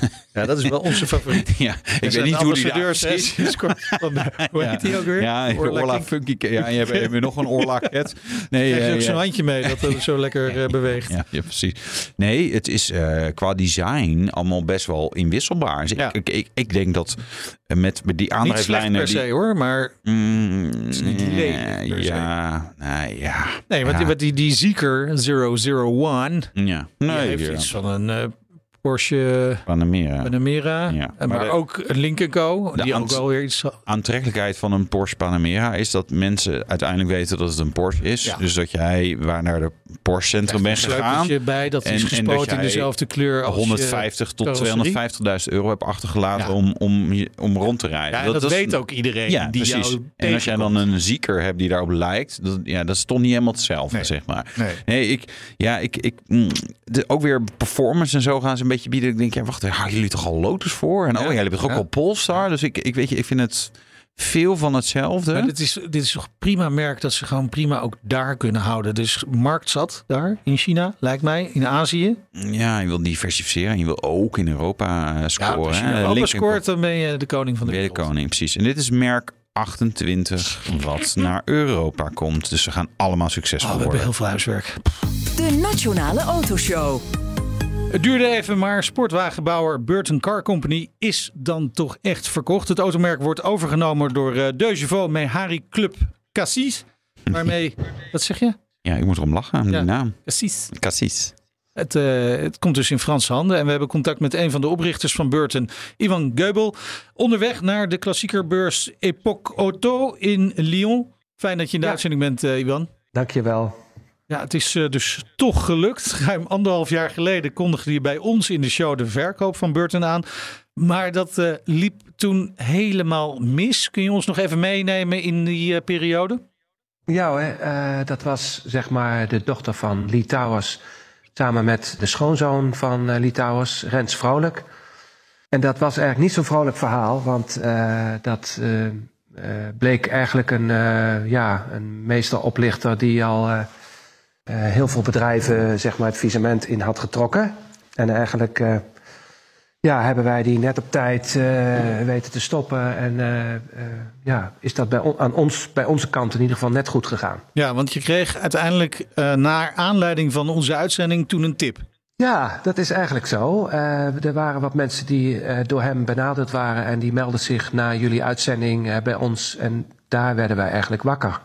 Ja, dat is wel onze favoriet. Ja, ik weet niet hoe die daar precies... de- Hoe heet die ook weer? Ja, Orla. Funky. Ja, en je hebt, je hebt nog een Orla Cat. Nee, Krijg je ook zo'n handje mee dat het zo lekker eh, beweegt. Ja, precies. Nee, het is eh, qua design allemaal best wel inwisselbaar. Dus ik, ik, ik, ik denk dat eh, met, met die Niet aandrijflijnen... per se die, hoor, maar Mm, is niet lelijk per se. ja, nee, ja. nee, want die, die, die Zieker 001, Ja, die nee, heeft ja. iets van een Porsche Panamera. Panamera, Ja, en maar maar, de- ook een Lincoln Co, de die ook wel weer iets aantrekkelijkheid van een Porsche Panamera is dat mensen uiteindelijk weten dat het een Porsche is. Ja. Dus dat jij waar naar de Porsche Centrum bent gegaan, bij, dat En- is en dat gespoten in dezelfde kleur als je- 150 tot carrosserie. 250.000 euro hebt achtergelaten Ja. om, om, om rond te rijden. Dat, is- weet ook iedereen Ja, die precies. jou En als jij dan een zieker hebt die daarop lijkt, dat, ja, dat is toch niet helemaal hetzelfde, Nee. zeg maar. Nee. Nee, ik, ja, ik, ik, mm, de, ook weer performance en zo gaan ze een beetje bieden. Ik denk, ja, wacht, houden jullie toch al Lotus voor? En oh, Ja. ja, jullie hebben toch ook Ja. al Polestar? Dus ik, ik weet je, ik vind het veel van hetzelfde. Maar dit is, dit is toch prima merk dat ze gewoon prima ook daar kunnen houden. Dus markt zat daar in China, lijkt mij, in Azië. Ja, je wil diversificeren en je wil ook in Europa eh, Ja, scoren. als je hè. in Europa Lincoln scoort, dan ben je de koning van de Ben je de koning, precies. En dit is merk 2028 wat naar Europa komt. Dus ze gaan allemaal succesvol Oh, we hebben worden. heel veel huiswerk. De Nationale Autoshow. Het duurde even, maar sportwagenbouwer Burton Car Company is dan toch echt verkocht. Het automerk wordt overgenomen door uh, De Chevaux Mehari Club Cassis. Waarmee, wat zeg je? Ja, ik moet erom lachen, om Ja. die naam. Cassis. Cassis. Het, eh, het komt dus in Franse handen. En we hebben contact met een van de oprichters van Burton, Ivan Geubel. Onderweg naar de klassiekerbeurs Epoque Auto in Lyon. Fijn dat je in de Ja. uitzending bent, eh, Ivan. Dankjewel. Ja, het is eh, dus toch gelukt. Ruim anderhalf jaar geleden kondigde je bij ons in de show de verkoop van Burton aan. Maar dat eh, liep toen helemaal mis. Kun je ons nog even meenemen in die eh, periode? Ja, dat was zeg maar de dochter van Lee. Samen met de schoonzoon van eh Lee Rens Vrolijk. En dat was eigenlijk niet zo'n vrolijk verhaal, want dat bleek eigenlijk een, ja, een meester oplichter die al heel veel bedrijven zeg maar, het visement in had getrokken. En eigenlijk eh, ja, hebben wij die net op tijd eh, weten te stoppen. En eh, eh, ja, is dat bij, on- aan ons, bij onze kant in ieder geval net goed gegaan. Ja, want je kreeg uiteindelijk eh, naar aanleiding van onze uitzending toen een tip. Ja, dat is eigenlijk zo. Eh, er waren wat mensen die eh, door hem benaderd waren en die melden zich na jullie uitzending eh, bij ons. En daar werden wij eigenlijk wakker.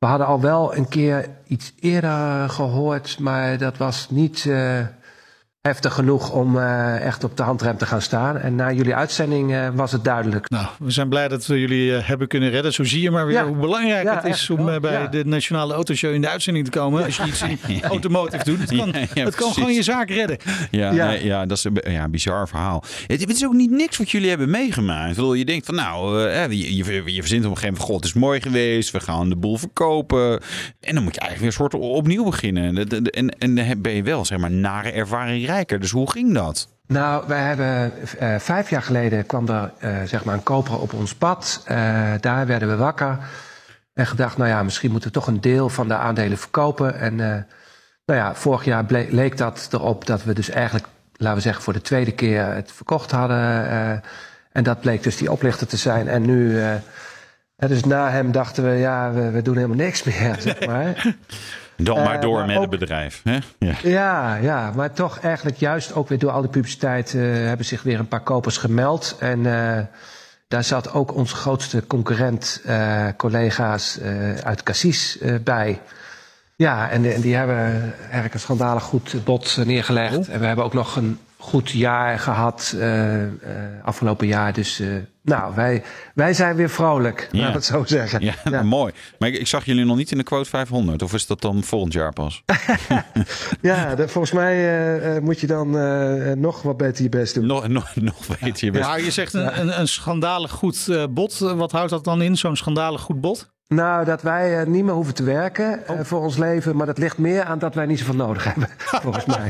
We hadden al wel een keer iets eerder gehoord, maar dat was niet eh, heftig genoeg om eh, echt op de handrem te gaan staan. En na jullie uitzending eh, was het duidelijk. Nou, we zijn blij dat we jullie eh, hebben kunnen redden. Zo zie je maar weer Ja. hoe belangrijk Ja, het is echt om bij Ja. de Nationale Autoshow in de uitzending te komen. Als je iets in automotive doet. Het kan, Ja, ja, het kan gewoon je zaak redden. Ja, Ja. Nee, ja, dat is een ja, bizar verhaal. Het, het is ook niet niks wat jullie hebben meegemaakt. Ik bedoel, je denkt van nou, je, je, je verzint op een gegeven moment, god, het is mooi geweest. We gaan de boel verkopen. En dan moet je eigenlijk weer een soort opnieuw beginnen. Dat- En, en dan ben je wel, zeg maar, nare ervaring Dus hoe ging dat? Nou, wij hebben eh, vijf jaar geleden kwam er eh, zeg maar een koper op ons pad. Eh, daar werden we wakker en gedacht, nou ja, misschien moeten we toch een deel van de aandelen verkopen. En nou ja, vorig jaar leek dat erop dat we dus eigenlijk, laten we zeggen, voor de tweede keer het verkocht hadden. en dat bleek dus die oplichter te zijn. En nu, dus na hem dachten we, ja, we, we doen helemaal niks meer, zeg maar. Dan Eh, maar door maar met ook- het bedrijf. Hè? Ja. Ja, ja, maar toch eigenlijk juist ook weer door al die publiciteit eh, hebben zich weer een paar kopers gemeld. En eh, daar zat ook onze grootste concurrent, collega's uit Cassis bij. Ja, en, en die hebben eigenlijk een schandalig goed bod neergelegd. En we hebben ook nog een goed jaar gehad eh, eh, afgelopen jaar. Dus nou, wij, wij zijn weer vrolijk, Ja. we het zo zeggen. Ja, Ja. mooi. Maar ik, ik zag jullie nog niet in de quote 500. Of is dat dan volgend jaar pas? Ja, volgens mij eh, eh, moet je dan eh, nog wat beter je best doen. nog, nog, nog weet je best. Maar je zegt een, een, een schandalig goed eh, bod. Eh, Wat houdt dat dan in, zo'n schandalig goed bod? Nou, dat wij eh, niet meer hoeven te werken eh, voor ons leven. Maar dat ligt meer aan dat wij niet zoveel nodig hebben, volgens mij.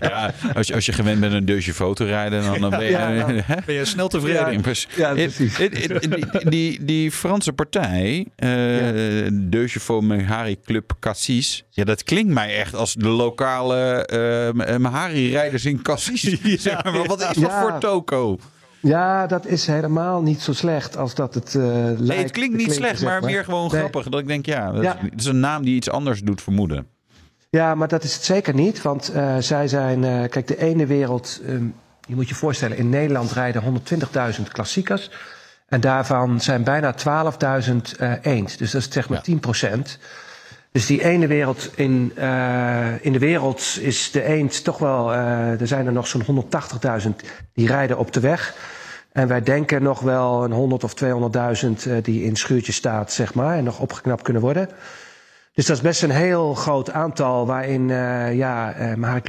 Ja, als, je, als je gewend bent een deusje foto rijden, dan, dan ben je... Ja, ja. hè? Ben je snel tevreden? Ja, precies. Ja, precies. Die, die, die Franse partij, eh De Chevaux Mehari Club Cassis, ja, dat klinkt mij echt als de lokale eh Mehari-rijders in Cassis. Zeg maar, wat is dat voor toko? Ja, dat is helemaal niet zo slecht als dat het eh lijkt. Nee, het klinkt niet slecht, maar meer gewoon Nee. grappig. Dat ik denk, ja, dat, Ja. Is, dat is een naam die iets anders doet vermoeden. Ja, maar dat is het zeker niet. Want eh, zij zijn, eh, kijk, de ene wereld, ehm, je moet je voorstellen, in Nederland rijden 120.000 klassiekers. En daarvan zijn bijna 12.000 eh eend. Dus dat is zeg maar 10 Dus die ene wereld in, eh, in de wereld is de eend toch wel. eh, er zijn er nog zo'n 180.000 die rijden op de weg. En wij denken nog wel een 100 of 200.000 eh, die in schuurtjes staat, zeg maar, en nog opgeknapt kunnen worden. Dus dat is best een heel groot aantal waarin ja,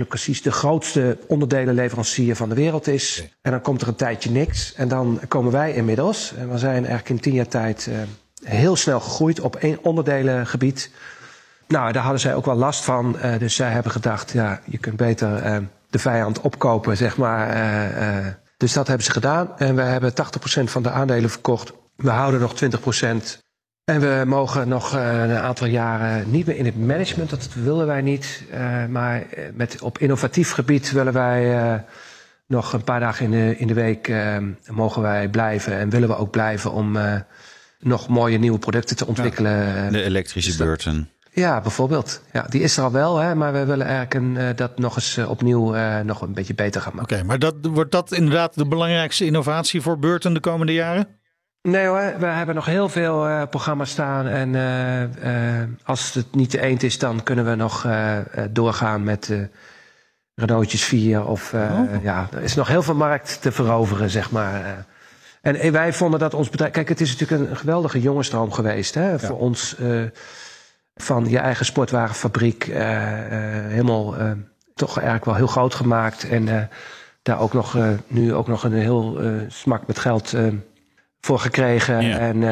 Cassis de grootste onderdelenleverancier van de wereld is. En dan komt er een tijdje niks. En dan komen wij inmiddels. En we zijn eigenlijk in tien jaar tijd heel snel gegroeid op één onderdelengebied. Nou, daar hadden zij ook wel last van. Eh, dus zij hebben gedacht, ja, je kunt beter eh, de vijand opkopen, zeg maar. Eh, dus dat hebben ze gedaan. En we hebben 80% van de aandelen verkocht. We houden nog 20%. En we mogen nog een aantal jaren niet meer in het management. Dat willen wij niet. Maar met, op innovatief gebied willen wij nog een paar dagen in de, in de week mogen wij blijven en willen we ook blijven om nog mooie nieuwe producten te ontwikkelen. De elektrische Burton. Ja, bijvoorbeeld. Ja, die is er al wel, hè, maar we willen eigenlijk een, eh, dat nog eens eh, opnieuw eh, nog een beetje beter gaan maken. Oké, maar dat, wordt dat inderdaad de belangrijkste innovatie voor Burton de komende jaren? Nee hoor, we hebben nog heel veel programma's staan. En als het niet de eend is, dan kunnen we nog doorgaan met Renaultjes 4. Of, eh, ja, er is nog heel veel markt te veroveren, zeg maar. En wij vonden dat ons bedrijf... Kijk, het is natuurlijk een geweldige jongenstroom geweest hè, voor ons. Van je eigen sportwagenfabriek eh, eh, helemaal eh, toch eigenlijk wel heel groot gemaakt. En daar ook nog, nu ook nog een heel smak met geld voor gekregen. En,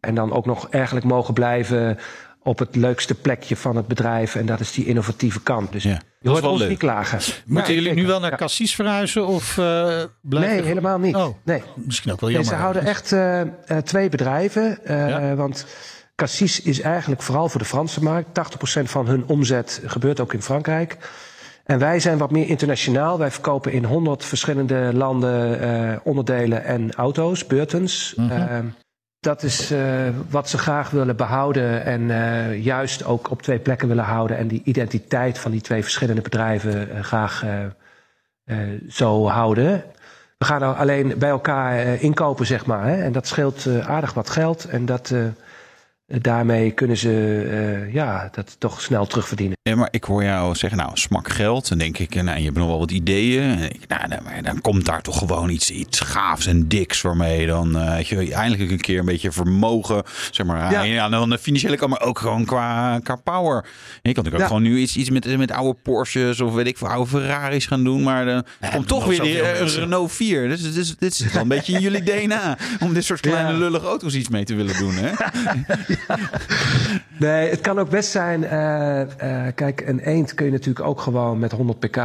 en dan ook nog eigenlijk mogen blijven op het leukste plekje van het bedrijf. En dat is die innovatieve kant. Dus Ja, je hoort ons leuk. niet klagen. Moeten jullie nu wel naar Ja. Cassis verhuizen of blijven? Nee, helemaal niet. Oh, Nee. misschien ook wel Nee, jammer. ze houden echt eh, eh, twee bedrijven. Want Cassis is eigenlijk vooral voor de Franse markt. 80% van hun omzet gebeurt ook in Frankrijk. En wij zijn wat meer internationaal. Wij verkopen in 100 verschillende landen eh, onderdelen en auto's, Burtons. Eh, dat is eh, wat ze graag willen behouden en eh, juist ook op twee plekken willen houden. En die identiteit van die twee verschillende bedrijven graag zo houden. We gaan nou alleen bij elkaar inkopen, zeg maar. Hè? En dat scheelt aardig wat geld. En dat, daarmee kunnen ze eh, ja, dat toch snel terugverdienen. Ja, maar ik hoor jou zeggen, nou, smak geld. Dan denk ik, nou, je hebt nog wel wat ideeën. En ik, nou, nou, maar dan komt daar toch gewoon iets, iets gaafs en diks waarmee je dan eh, weet je, eindelijk een keer een beetje vermogen, zeg maar, Ja. ja. dan financiële kan, maar ook gewoon qua, qua power. En je kan natuurlijk ook Ja. gewoon nu iets, iets met, met oude Porsches of weet ik veel, oude Ferraris gaan doen. Maar dan komt toch weer die, eh, mensen. Renault 4. Dus, dus dit is wel een beetje in jullie DNA om dit soort kleine Ja. lullige auto's iets mee te willen doen, hè? Nee, het kan ook best zijn. eh, eh, kijk, een eend kun je natuurlijk ook gewoon met 100 pk eh,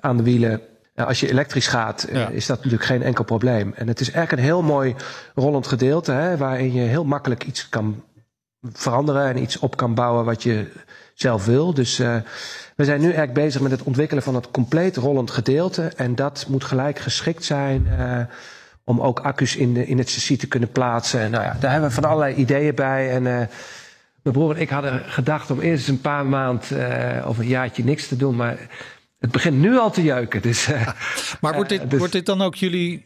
aan de wielen. Als je elektrisch gaat, Ja. is dat natuurlijk geen enkel probleem. En het is eigenlijk een heel mooi rollend gedeelte, hè, waarin je heel makkelijk iets kan veranderen en iets op kan bouwen wat je zelf wil. Dus we zijn nu eigenlijk bezig met het ontwikkelen van het compleet rollend gedeelte. En dat moet gelijk geschikt zijn om ook accu's in, de, in het chassis te kunnen plaatsen. En nou ja, daar hebben we van allerlei ideeën bij. En eh, mijn broer en ik hadden gedacht om eerst een paar maanden eh, of een jaartje niks te doen. Maar het begint nu al te jeuken. Dus, eh, Maar wordt dit, dus- wordt dit dan ook jullie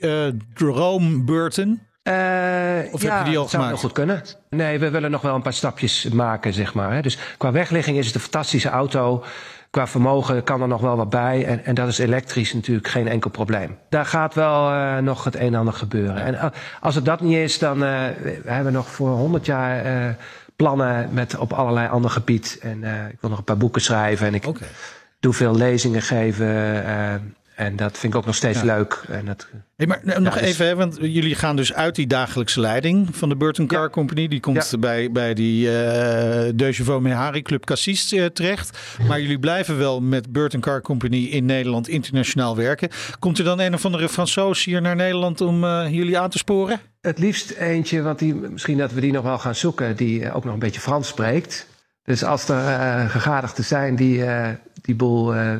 droom Burton? Eh, Of ja, heb je die al dat zou gemaakt? heel goed kunnen. Nee, we willen nog wel een paar stapjes maken, zeg maar. Hè. Dus qua wegligging is het een fantastische auto. Qua vermogen kan er nog wel wat bij. En, en dat is elektrisch natuurlijk geen enkel probleem. Daar gaat wel eh, nog het een en ander gebeuren. En eh, als het dat niet is, dan eh, we hebben nog voor 100 jaar eh, plannen met op allerlei ander gebied. En eh, ik wil nog een paar boeken schrijven. En ik doe veel lezingen geven. Eh, en dat vind ik ook nog steeds Ja. leuk. En dat, Hey, maar nou, nog dus- even, hè, want jullie gaan dus uit die dagelijkse leiding van de Burton Car Ja. Company. Die komt Ja. bij, bij die eh De Chevaux Mehari Club Cassis eh, terecht. Maar jullie blijven wel met Burton Car Company in Nederland internationaal werken. Komt er dan een of andere Fransoos hier naar Nederland om eh, jullie aan te sporen? Het liefst eentje, want die, misschien dat we die nog wel gaan zoeken, die eh, ook nog een beetje Frans spreekt. Dus als er eh gegadigden zijn die eh, die boel eh,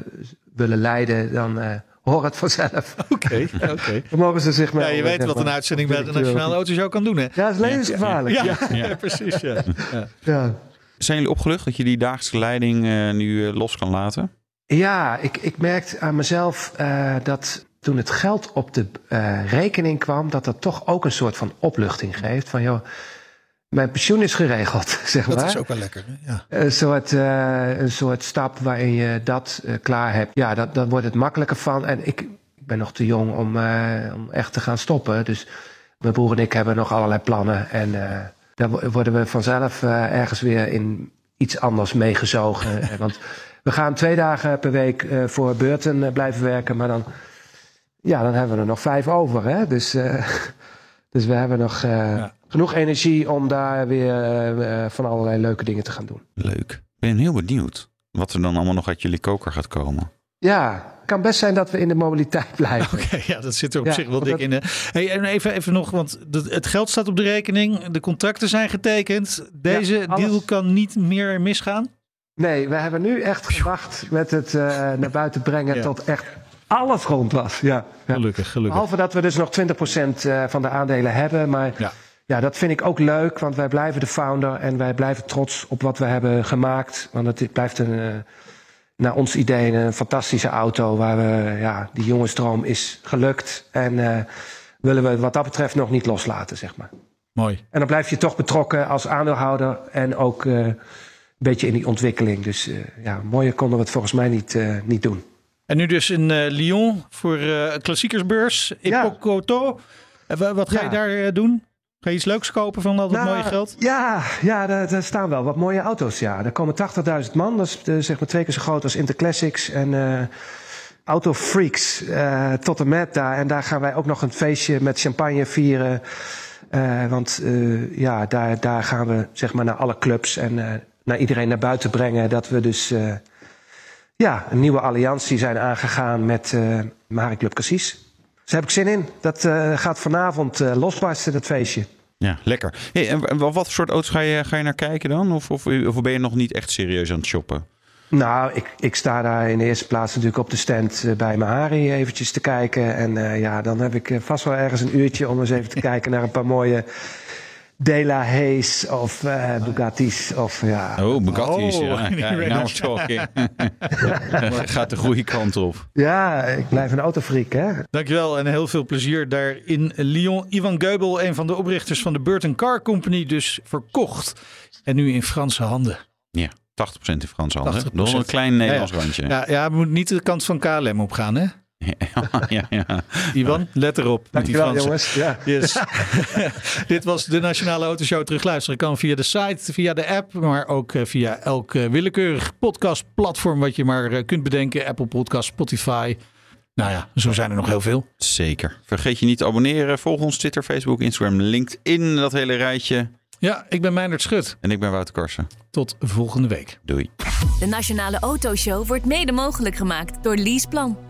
willen leiden, dan eh hoor het vanzelf. Oké, oké. Dan mogen ze zich Ja, melden, je weet wat een uitzending bij de Nationale Autoshow kan doen, hè? Ja, dat is levensgevaarlijk. Ja. Ja, precies. Ja. Ja. Ja. Zijn jullie opgelucht dat je die dagelijkse leiding eh, nu eh, los kan laten? Ja, ik, ik merkte aan mezelf eh, dat toen het geld op de eh, rekening kwam, dat dat toch ook een soort van opluchting geeft. Van joh, mijn pensioen is geregeld, zeg maar. Dat is ook wel lekker. hè? Ja. Een soort, eh, een soort stap waarin je dat eh, klaar hebt. Ja, dat, dan wordt het makkelijker van. En ik, ik ben nog te jong om, eh, om echt te gaan stoppen. Dus mijn broer en ik hebben nog allerlei plannen. En dan wo- worden we vanzelf ergens weer in iets anders meegezogen. Want we gaan twee dagen per week voor Beurten blijven werken. Maar dan, ja, dan hebben we er nog vijf over. Hè? Dus, dus we hebben nog eh, Ja. genoeg energie om daar weer eh, eh, van allerlei leuke dingen te gaan doen. Leuk. Ik ben heel benieuwd wat er dan allemaal nog uit jullie koker gaat komen. Ja, het kan best zijn dat we in de mobiliteit blijven. Oké, ja, dat zit er op Ja, zich wel dik dat- in. hè. Hey, en even, even nog, want het geld staat op de rekening. De contracten zijn getekend. Deze Ja, alles. deal kan niet meer misgaan. Nee, we hebben nu echt gewacht met het eh, naar buiten brengen Ja. tot echt alles rond was. Ja, ja. Gelukkig, gelukkig. Behalve dat we dus nog 20% eh, van de aandelen hebben. Maar Ja. ja. dat vind ik ook leuk, want wij blijven de founder en wij blijven trots op wat we hebben gemaakt. Want het blijft een, eh, naar ons idee een fantastische auto waar we, ja, die jongensdroom is gelukt. En eh, willen we wat dat betreft nog niet loslaten, zeg maar. Mooi. En dan blijf je toch betrokken als aandeelhouder en ook een beetje in die ontwikkeling. Dus eh, ja, mooier konden we het volgens mij niet, niet doen. En nu dus in eh, Lyon voor eh klassiekersbeurs. Ja. Epocoto. En wa- wat ga je Ja. daar eh, doen? Ga je iets leuks kopen van al dat Nou, mooie geld? Ja, ja daar, daar staan wel wat mooie auto's. Ja. Er komen 80.000 man. Dat is zeg maar twee keer zo groot als Interclassics. En eh autofreaks tot en met daar. En daar gaan wij ook nog een feestje met champagne vieren. Want ja, daar, daar gaan we zeg maar naar alle clubs en naar iedereen naar buiten brengen. Dat we dus ja, een nieuwe alliantie zijn aangegaan met eh Mari Club Cassis. Dus daar heb ik zin in. Dat eh, gaat vanavond eh, losbarsten, dat feestje. Ja, lekker. Hey, en wa- wat voor soort auto's ga je, ga je naar kijken dan? Of, of, of ben je nog niet echt serieus aan het shoppen? Nou, ik, ik sta daar in de eerste plaats natuurlijk op de stand eh, bij Mahari eventjes te kijken. En eh, ja, dan heb ik eh, vast wel ergens een uurtje om eens even te kijken naar een paar mooie De La Haye's of eh, Bugatti's. Of, ja. Oh, Bugatti's. Oh, ja. ja, talking. Gaat de goede kant op. ja, ik blijf een autofreak, hè? Dankjewel en heel veel plezier daar in Lyon. Ivan Geubel, een van de oprichters van de Burton Car Company, dus verkocht. En nu in Franse handen. Ja, 80% in Frans handen. 80%. Nog een klein Nederlands Ja, ja. randje. Ja, ja, we moeten niet de kant van KLM opgaan, hè? Ja, ja. Ivan, let erop Dankjewel, jongens. Ja. Yes. Dit was de Nationale Autoshow. Terugluisteren kan via de site, via de app, maar ook eh, via elk eh, willekeurig podcastplatform wat je maar eh, kunt bedenken. Apple Podcast, Spotify. Nou ja, zo zijn er nog heel veel. Zeker. Vergeet je niet te abonneren. Volg ons Twitter, Facebook, Instagram, LinkedIn. Dat hele rijtje. Ja, ik ben Meindert Schut. En ik ben Wouter Karsen. Tot volgende week. Doei. De Nationale Autoshow wordt mede mogelijk gemaakt door Leaseplan.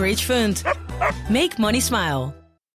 Bridgefund. Make money smile.